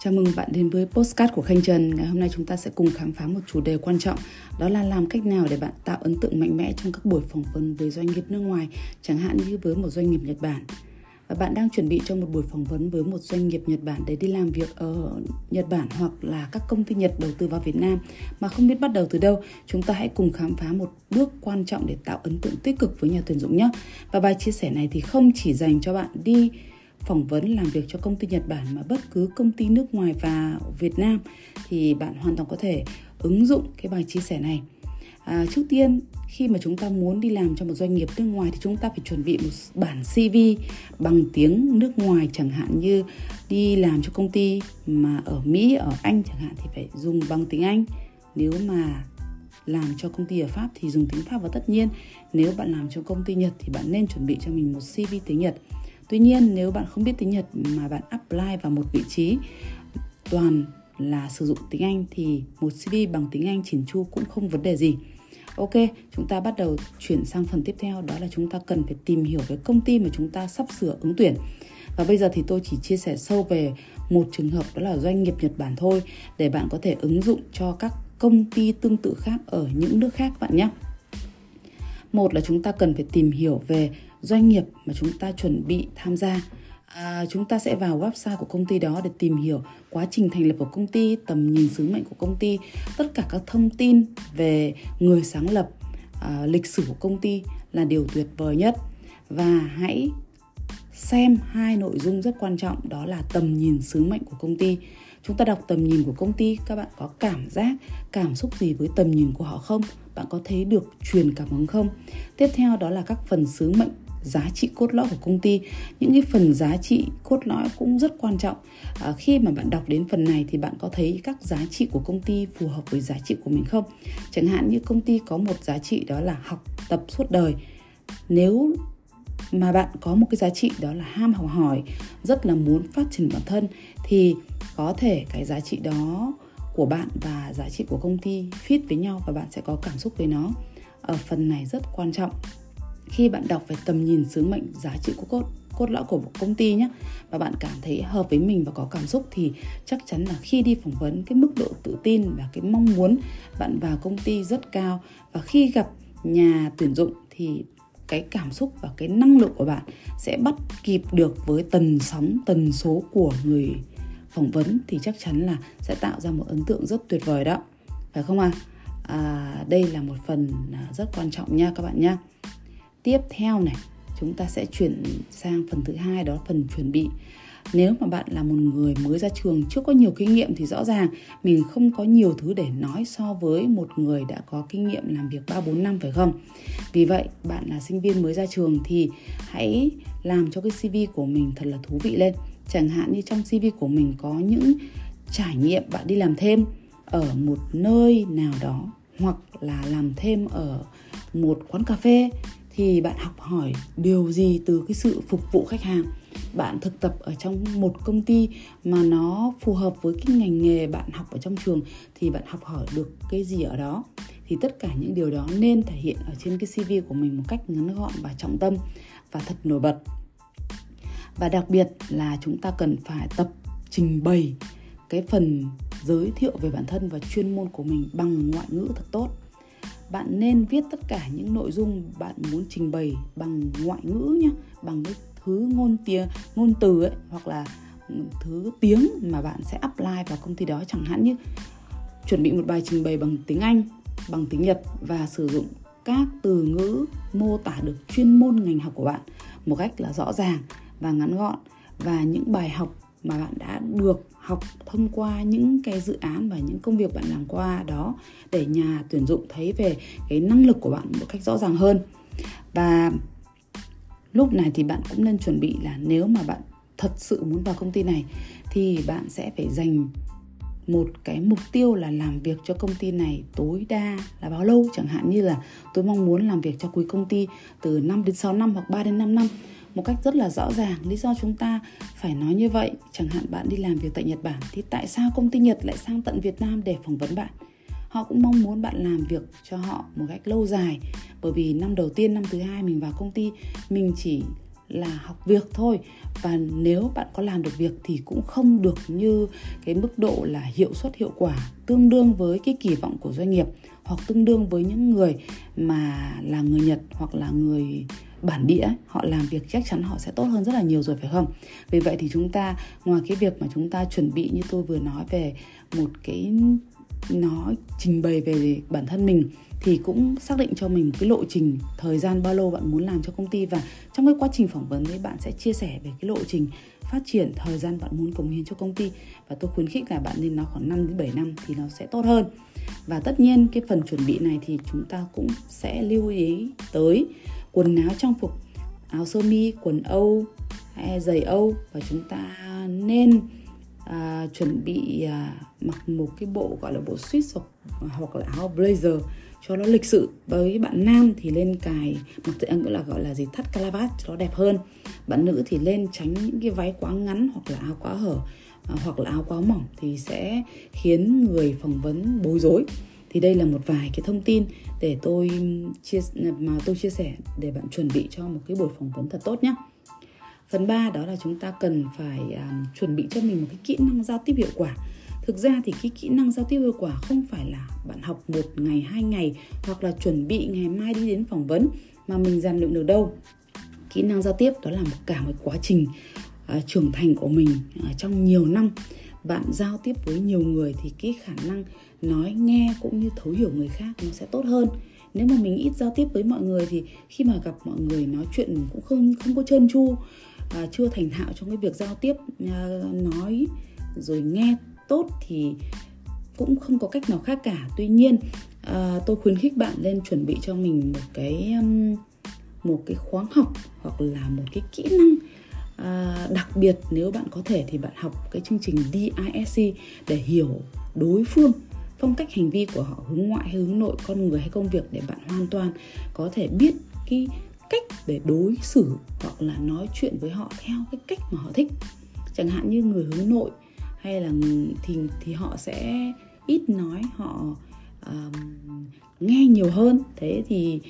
Chào mừng bạn đến với Postcard của Khanh Trần. Ngày hôm nay chúng ta sẽ cùng khám phá một chủ đề quan trọng Đó là làm cách nào để bạn tạo ấn tượng mạnh mẽ trong các buổi phỏng vấn với doanh nghiệp nước ngoài Chẳng hạn như với một doanh nghiệp Nhật Bản và bạn đang chuẩn bị cho một buổi phỏng vấn với một doanh nghiệp Nhật Bản để đi làm việc ở Nhật Bản hoặc là các công ty Nhật đầu tư vào Việt Nam mà không biết bắt đầu từ đâu, chúng ta hãy cùng khám phá một bước quan trọng để tạo ấn tượng tích cực với nhà tuyển dụng nhé. Và bài chia sẻ này thì không chỉ dành cho bạn đi phỏng vấn làm việc cho công ty Nhật Bản mà bất cứ công ty nước ngoài và Việt Nam thì bạn hoàn toàn có thể ứng dụng cái bài chia sẻ này. À, trước tiên khi mà chúng ta muốn đi làm cho một doanh nghiệp nước ngoài thì chúng ta phải chuẩn bị một bản CV bằng tiếng nước ngoài chẳng hạn như đi làm cho công ty mà ở Mỹ, ở Anh chẳng hạn thì phải dùng bằng tiếng Anh. Nếu mà làm cho công ty ở Pháp thì dùng tiếng Pháp và tất nhiên nếu bạn làm cho công ty Nhật thì bạn nên chuẩn bị cho mình một CV tiếng Nhật Tuy nhiên nếu bạn không biết tiếng Nhật mà bạn apply vào một vị trí toàn là sử dụng tiếng Anh thì một CV bằng tiếng Anh chỉn chu cũng không vấn đề gì. Ok, chúng ta bắt đầu chuyển sang phần tiếp theo đó là chúng ta cần phải tìm hiểu về công ty mà chúng ta sắp sửa ứng tuyển. Và bây giờ thì tôi chỉ chia sẻ sâu về một trường hợp đó là doanh nghiệp Nhật Bản thôi để bạn có thể ứng dụng cho các công ty tương tự khác ở những nước khác bạn nhé. Một là chúng ta cần phải tìm hiểu về doanh nghiệp mà chúng ta chuẩn bị tham gia. À, chúng ta sẽ vào website của công ty đó để tìm hiểu quá trình thành lập của công ty tầm nhìn sứ mệnh của công ty tất cả các thông tin về người sáng lập à, lịch sử của công ty là điều tuyệt vời nhất. Và hãy xem hai nội dung rất quan trọng đó là tầm nhìn sứ mệnh của công ty. Chúng ta đọc tầm nhìn của công ty các bạn có cảm giác cảm xúc gì với tầm nhìn của họ không? Bạn có thấy được truyền cảm hứng không? Tiếp theo đó là các phần sứ mệnh giá trị cốt lõi của công ty. Những cái phần giá trị cốt lõi cũng rất quan trọng. À, khi mà bạn đọc đến phần này thì bạn có thấy các giá trị của công ty phù hợp với giá trị của mình không? Chẳng hạn như công ty có một giá trị đó là học tập suốt đời. Nếu mà bạn có một cái giá trị đó là ham học hỏi rất là muốn phát triển bản thân thì có thể cái giá trị đó của bạn và giá trị của công ty fit với nhau và bạn sẽ có cảm xúc với nó. Ở phần này rất quan trọng khi bạn đọc về tầm nhìn sứ mệnh giá trị của cốt cốt lõi của một công ty nhé và bạn cảm thấy hợp với mình và có cảm xúc thì chắc chắn là khi đi phỏng vấn cái mức độ tự tin và cái mong muốn bạn vào công ty rất cao. Và khi gặp nhà tuyển dụng thì cái cảm xúc và cái năng lượng của bạn sẽ bắt kịp được với tần sóng tần số của người phỏng vấn thì chắc chắn là sẽ tạo ra một ấn tượng rất tuyệt vời đó. Phải không ạ? À? à, đây là một phần à, rất quan trọng nha các bạn nha tiếp theo này chúng ta sẽ chuyển sang phần thứ hai đó phần chuẩn bị nếu mà bạn là một người mới ra trường chưa có nhiều kinh nghiệm thì rõ ràng mình không có nhiều thứ để nói so với một người đã có kinh nghiệm làm việc 3 4 năm phải không? Vì vậy, bạn là sinh viên mới ra trường thì hãy làm cho cái CV của mình thật là thú vị lên. Chẳng hạn như trong CV của mình có những trải nghiệm bạn đi làm thêm ở một nơi nào đó hoặc là làm thêm ở một quán cà phê thì bạn học hỏi điều gì từ cái sự phục vụ khách hàng? Bạn thực tập ở trong một công ty mà nó phù hợp với cái ngành nghề bạn học ở trong trường thì bạn học hỏi được cái gì ở đó? Thì tất cả những điều đó nên thể hiện ở trên cái CV của mình một cách ngắn gọn và trọng tâm và thật nổi bật. Và đặc biệt là chúng ta cần phải tập trình bày cái phần giới thiệu về bản thân và chuyên môn của mình bằng ngoại ngữ thật tốt bạn nên viết tất cả những nội dung bạn muốn trình bày bằng ngoại ngữ nhé, bằng cái thứ ngôn tiếng ngôn từ ấy, hoặc là thứ tiếng mà bạn sẽ apply vào công ty đó chẳng hạn như chuẩn bị một bài trình bày bằng tiếng Anh, bằng tiếng Nhật và sử dụng các từ ngữ mô tả được chuyên môn ngành học của bạn một cách là rõ ràng và ngắn gọn. Và những bài học mà bạn đã được học thông qua những cái dự án và những công việc bạn làm qua đó để nhà tuyển dụng thấy về cái năng lực của bạn một cách rõ ràng hơn. Và lúc này thì bạn cũng nên chuẩn bị là nếu mà bạn thật sự muốn vào công ty này thì bạn sẽ phải dành một cái mục tiêu là làm việc cho công ty này tối đa là bao lâu. Chẳng hạn như là tôi mong muốn làm việc cho quý công ty từ 5 đến 6 năm hoặc 3 đến 5 năm một cách rất là rõ ràng. Lý do chúng ta phải nói như vậy, chẳng hạn bạn đi làm việc tại Nhật Bản, thì tại sao công ty Nhật lại sang tận Việt Nam để phỏng vấn bạn? Họ cũng mong muốn bạn làm việc cho họ một cách lâu dài, bởi vì năm đầu tiên, năm thứ hai mình vào công ty, mình chỉ là học việc thôi. Và nếu bạn có làm được việc thì cũng không được như cái mức độ là hiệu suất, hiệu quả tương đương với cái kỳ vọng của doanh nghiệp, hoặc tương đương với những người mà là người Nhật hoặc là người bản địa họ làm việc chắc chắn họ sẽ tốt hơn rất là nhiều rồi, phải không? Vì vậy thì chúng ta, ngoài cái việc mà chúng ta chuẩn bị như tôi vừa nói về một cái nó trình bày về bản thân mình, thì cũng xác định cho mình một cái lộ trình thời gian bao lâu bạn muốn làm cho công ty. Và trong cái quá trình phỏng vấn ấy, bạn sẽ chia sẻ về cái lộ trình phát triển thời gian bạn muốn cống hiến cho công ty. Và tôi khuyến khích là bạn nên nói khoảng 5 đến 7 năm thì nó sẽ tốt hơn. Và tất nhiên cái phần chuẩn bị này thì chúng ta cũng sẽ lưu ý tới quần áo trang phục áo sơ mi, quần Âu hay giày Âu. Và chúng ta nên à, chuẩn bị à, mặc một cái bộ gọi là bộ suit hoặc, hoặc là áo blazer cho nó lịch sự. Với bạn nam thì lên cài mặc tự anh cũng là gọi là gì? Thắt calavat cho nó đẹp hơn. Bạn nữ thì lên tránh những cái váy quá ngắn hoặc là áo quá hở à, hoặc là áo quá mỏng thì sẽ khiến người phỏng vấn bối rối thì đây là một vài cái thông tin để tôi chia mà tôi chia sẻ để bạn chuẩn bị cho một cái buổi phỏng vấn thật tốt nhé. Phần 3 đó là chúng ta cần phải um, chuẩn bị cho mình một cái kỹ năng giao tiếp hiệu quả. Thực ra thì cái kỹ năng giao tiếp hiệu quả không phải là bạn học một ngày hai ngày hoặc là chuẩn bị ngày mai đi đến phỏng vấn mà mình rèn luyện được đâu. Kỹ năng giao tiếp đó là một cả một quá trình uh, trưởng thành của mình uh, trong nhiều năm bạn giao tiếp với nhiều người thì cái khả năng nói nghe cũng như thấu hiểu người khác nó sẽ tốt hơn. Nếu mà mình ít giao tiếp với mọi người thì khi mà gặp mọi người nói chuyện mình cũng không không có trơn tru à, chưa thành thạo trong cái việc giao tiếp à, nói rồi nghe tốt thì cũng không có cách nào khác cả. Tuy nhiên à, tôi khuyến khích bạn lên chuẩn bị cho mình một cái um, một cái khóa học hoặc là một cái kỹ năng à, đặc biệt nếu bạn có thể thì bạn học cái chương trình DISC để hiểu đối phương phong cách hành vi của họ hướng ngoại hay hướng nội con người hay công việc để bạn hoàn toàn có thể biết cái cách để đối xử hoặc là nói chuyện với họ theo cái cách mà họ thích. Chẳng hạn như người hướng nội hay là thì thì họ sẽ ít nói họ um, nghe nhiều hơn. Thế thì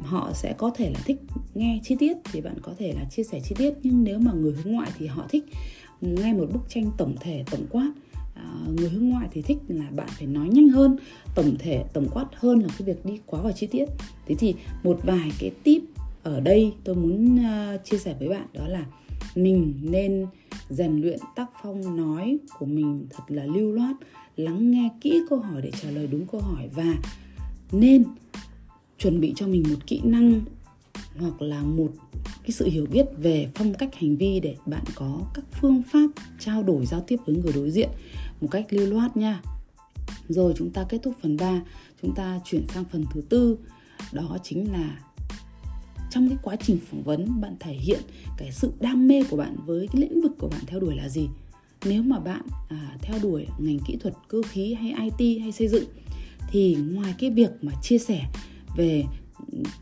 họ sẽ có thể là thích nghe chi tiết thì bạn có thể là chia sẻ chi tiết. Nhưng nếu mà người hướng ngoại thì họ thích nghe một bức tranh tổng thể tổng quát. À, người hướng ngoại thì thích là bạn phải nói nhanh hơn tổng thể tổng quát hơn là cái việc đi quá vào chi tiết. Thế thì một vài cái tip ở đây tôi muốn uh, chia sẻ với bạn đó là mình nên rèn luyện tác phong nói của mình thật là lưu loát lắng nghe kỹ câu hỏi để trả lời đúng câu hỏi và nên chuẩn bị cho mình một kỹ năng hoặc là một cái sự hiểu biết về phong cách hành vi để bạn có các phương pháp trao đổi giao tiếp với người đối diện một cách lưu loát nha. Rồi chúng ta kết thúc phần 3, chúng ta chuyển sang phần thứ tư, đó chính là trong cái quá trình phỏng vấn bạn thể hiện cái sự đam mê của bạn với cái lĩnh vực của bạn theo đuổi là gì nếu mà bạn à, theo đuổi ngành kỹ thuật cơ khí hay it hay xây dựng thì ngoài cái việc mà chia sẻ về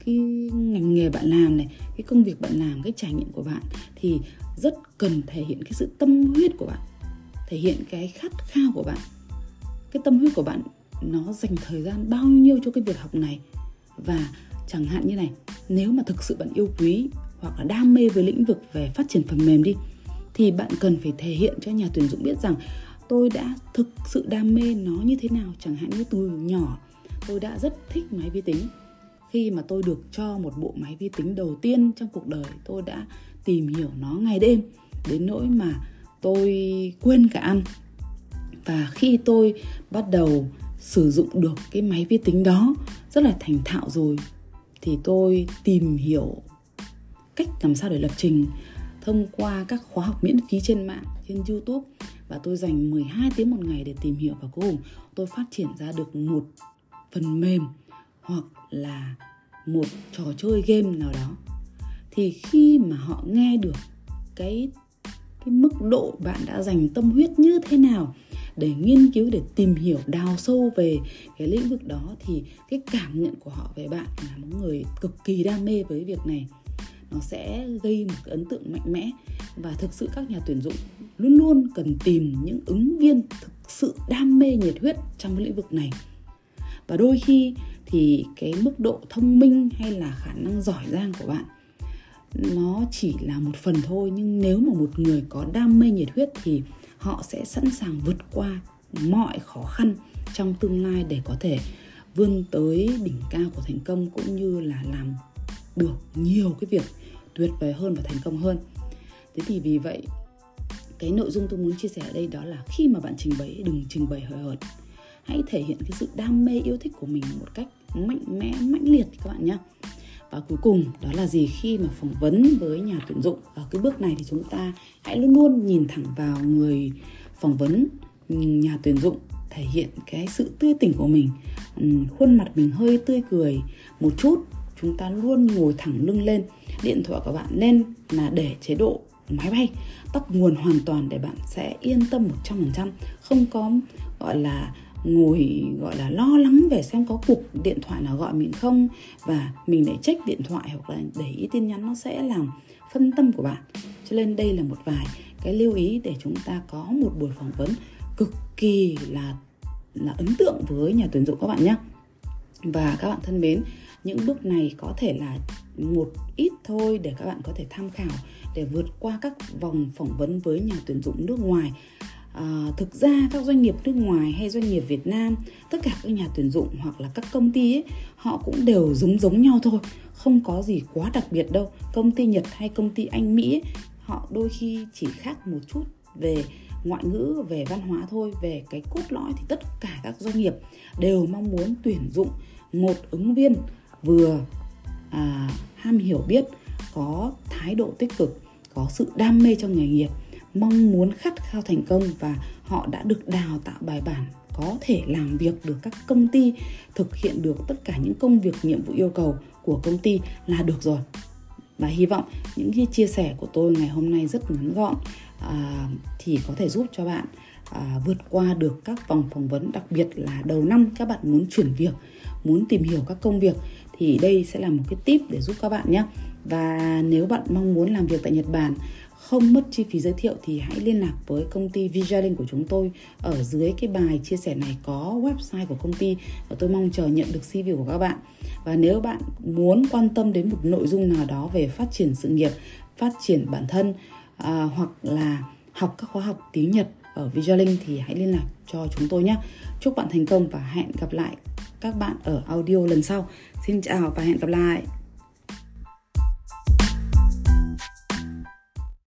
cái ngành nghề bạn làm này, cái công việc bạn làm, cái trải nghiệm của bạn thì rất cần thể hiện cái sự tâm huyết của bạn, thể hiện cái khát khao của bạn. Cái tâm huyết của bạn nó dành thời gian bao nhiêu cho cái việc học này? Và chẳng hạn như này, nếu mà thực sự bạn yêu quý hoặc là đam mê với lĩnh vực về phát triển phần mềm đi, thì bạn cần phải thể hiện cho nhà tuyển dụng biết rằng, tôi đã thực sự đam mê nó như thế nào, chẳng hạn như từ nhỏ tôi đã rất thích máy vi tính. Khi mà tôi được cho một bộ máy vi tính đầu tiên trong cuộc đời, tôi đã tìm hiểu nó ngày đêm, đến nỗi mà tôi quên cả ăn. Và khi tôi bắt đầu sử dụng được cái máy vi tính đó rất là thành thạo rồi, thì tôi tìm hiểu cách làm sao để lập trình thông qua các khóa học miễn phí trên mạng, trên YouTube. Và tôi dành 12 tiếng một ngày để tìm hiểu và cuối cùng tôi phát triển ra được một phần mềm hoặc là một trò chơi game nào đó, thì khi mà họ nghe được cái cái mức độ bạn đã dành tâm huyết như thế nào để nghiên cứu, để tìm hiểu, đào sâu về cái lĩnh vực đó, thì cái cảm nhận của họ về bạn là một người cực kỳ đam mê với việc này. Nó sẽ gây một cái ấn tượng mạnh mẽ và thực sự các nhà tuyển dụng luôn luôn cần tìm những ứng viên thực sự đam mê nhiệt huyết trong cái lĩnh vực này và đôi khi thì cái mức độ thông minh hay là khả năng giỏi giang của bạn, nó chỉ là một phần thôi. Nhưng nếu mà một người có đam mê nhiệt huyết thì họ sẽ sẵn sàng vượt qua mọi khó khăn trong tương lai để có thể vươn tới đỉnh cao của thành công cũng như là làm được nhiều cái việc tuyệt vời hơn và thành công hơn. Thế thì vì vậy, cái nội dung tôi muốn chia sẻ ở đây đó là khi mà bạn trình bày, đừng trình bày hời hợt hãy thể hiện cái sự đam mê, yêu thích của mình một cách mạnh mẽ, mãnh liệt các bạn nhé và cuối cùng, đó là gì khi mà phỏng vấn với nhà tuyển dụng? Ở cái bước này thì chúng ta hãy luôn luôn nhìn thẳng vào người phỏng vấn ừ, nhà tuyển dụng, thể hiện cái sự tươi tỉnh của mình. Ừ, khuôn mặt mình hơi tươi cười một chút, chúng ta luôn ngồi thẳng lưng lên. Điện thoại của bạn nên là để chế độ máy bay, tắt nguồn hoàn toàn để bạn sẽ yên tâm 100% không có, gọi là ngồi, gọi là, lo lắng về xem có cuộc điện thoại nào gọi mình không và mình để check điện thoại hoặc là để ý tin nhắn nó sẽ làm phân tâm của bạn. Cho nên đây là một vài cái lưu ý để chúng ta có một buổi phỏng vấn cực kỳ là là ấn tượng với nhà tuyển dụng các bạn nhé và các bạn thân mến, những bước này có thể là một ít thôi để các bạn có thể tham khảo, để vượt qua các vòng phỏng vấn với nhà tuyển dụng nước ngoài à, thực ra các doanh nghiệp nước ngoài hay doanh nghiệp Việt Nam tất cả các nhà tuyển dụng hoặc là các công ty ấy, họ cũng đều giống giống nhau thôi không có gì quá đặc biệt đâu. Công ty Nhật hay công ty Anh Mỹ ấy, họ đôi khi chỉ khác một chút về ngoại ngữ về văn hóa thôi. Về cái cốt lõi thì tất cả các doanh nghiệp đều mong muốn tuyển dụng một ứng viên vừa à, ham hiểu biết có thái độ tích cực có sự đam mê trong nghề nghiệp mong muốn khát khao thành công và họ đã được đào tạo bài bản có thể làm việc được các công ty thực hiện được tất cả những công việc nhiệm vụ yêu cầu của công ty là được rồi. Và hy vọng những cái chia sẻ của tôi ngày hôm nay rất ngắn gọn à, thì có thể giúp cho bạn à, vượt qua được các vòng phỏng vấn đặc biệt là đầu năm các bạn muốn chuyển việc muốn tìm hiểu các công việc thì đây sẽ là một cái tip để giúp các bạn nhé. Và nếu bạn mong muốn làm việc tại Nhật Bản không mất chi phí giới thiệu thì hãy liên lạc với công ty Vijalink của chúng tôi. Ở dưới cái bài chia sẻ này có website của công ty và tôi mong chờ nhận được CV của các bạn. Và nếu bạn muốn quan tâm đến một nội dung nào đó về phát triển sự nghiệp phát triển bản thân à, hoặc là học các khóa học tiếng Nhật ở Vijalink thì hãy liên lạc cho chúng tôi nhé. Chúc bạn thành công và hẹn gặp lại các bạn ở audio lần sau. Xin chào và hẹn gặp lại.